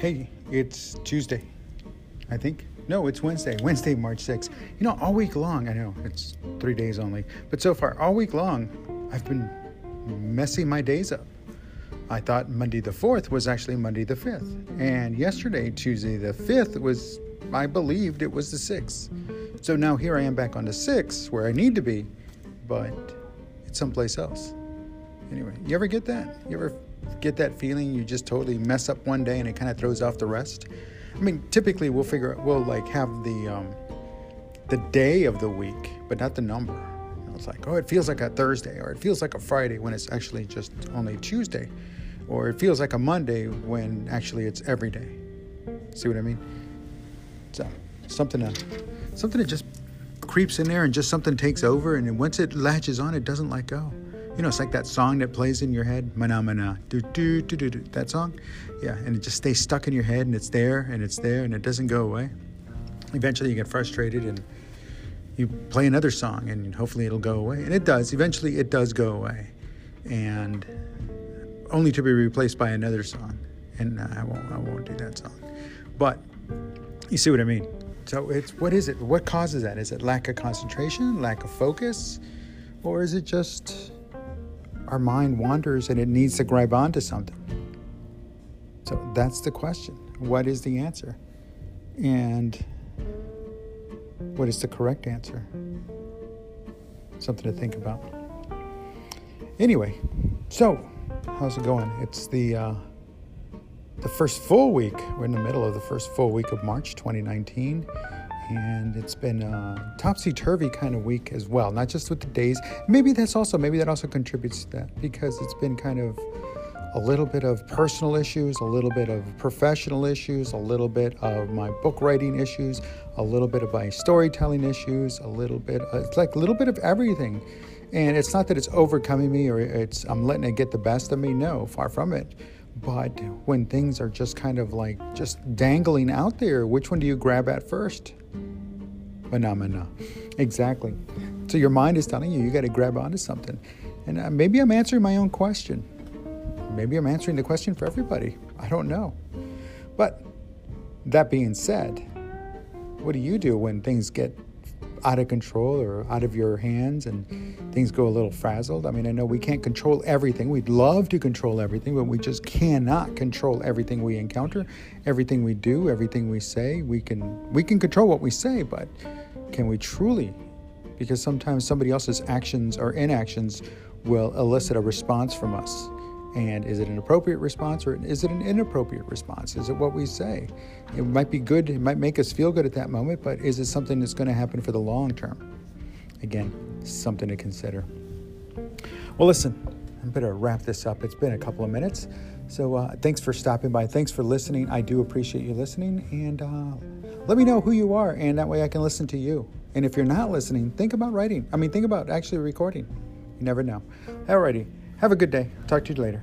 Hey, it's Tuesday, I think. No, it's Wednesday, Wednesday, March 6th. You know, all week long, I know it's three days only, but so far, all week long, I've been messing my days up. I thought Monday the 4th was actually Monday the 5th. And yesterday, Tuesday the 5th, was, I believed it was the 6th. So now here I am back on the 6th, where I need to be, but it's someplace else. Anyway, you ever get that? You ever get that feeling you just totally mess up one day and it kind of throws off the rest? I mean, typically we'll figure out, we'll like have the um, the day of the week, but not the number. Know, it's like, oh, it feels like a Thursday, or it feels like a Friday when it's actually just only Tuesday, or it feels like a Monday when actually it's every day. See what I mean? So something to something that just creeps in there and just something takes over, and once it latches on, it doesn't let go. You know, it's like that song that plays in your head, mana mana, do do do do do. That song, yeah, and it just stays stuck in your head, and it's there, and it's there, and it doesn't go away. Eventually, you get frustrated, and you play another song, and hopefully, it'll go away, and it does. Eventually, it does go away, and only to be replaced by another song. And I won't, I won't do that song, but you see what I mean. So it's what is it? What causes that? Is it lack of concentration, lack of focus, or is it just our mind wanders and it needs to grab onto something. So that's the question. What is the answer? And what is the correct answer? Something to think about. Anyway, so how's it going? It's the uh, the first full week. We're in the middle of the first full week of March 2019 and it's been a topsy turvy kind of week as well. Not just with the days. Maybe that's also maybe that also contributes to that because it's been kind of a little bit of personal issues, a little bit of professional issues, a little bit of my book writing issues, a little bit of my storytelling issues, a little bit. Uh, it's like a little bit of everything. And it's not that it's overcoming me or it's I'm letting it get the best of me. No, far from it. But when things are just kind of like just dangling out there, which one do you grab at first? Phenomena. Exactly. So your mind is telling you you got to grab onto something. And uh, maybe I'm answering my own question. Maybe I'm answering the question for everybody. I don't know. But that being said, what do you do when things get out of control or out of your hands and things go a little frazzled. I mean, I know we can't control everything. We'd love to control everything, but we just cannot control everything we encounter, everything we do, everything we say. We can we can control what we say, but can we truly? Because sometimes somebody else's actions or inactions will elicit a response from us. And is it an appropriate response or is it an inappropriate response? Is it what we say? It might be good, it might make us feel good at that moment, but is it something that's going to happen for the long term? Again, something to consider. Well, listen, I better wrap this up. It's been a couple of minutes. So uh, thanks for stopping by. Thanks for listening. I do appreciate you listening. And uh, let me know who you are, and that way I can listen to you. And if you're not listening, think about writing. I mean, think about actually recording. You never know. Alrighty. Have a good day. Talk to you later.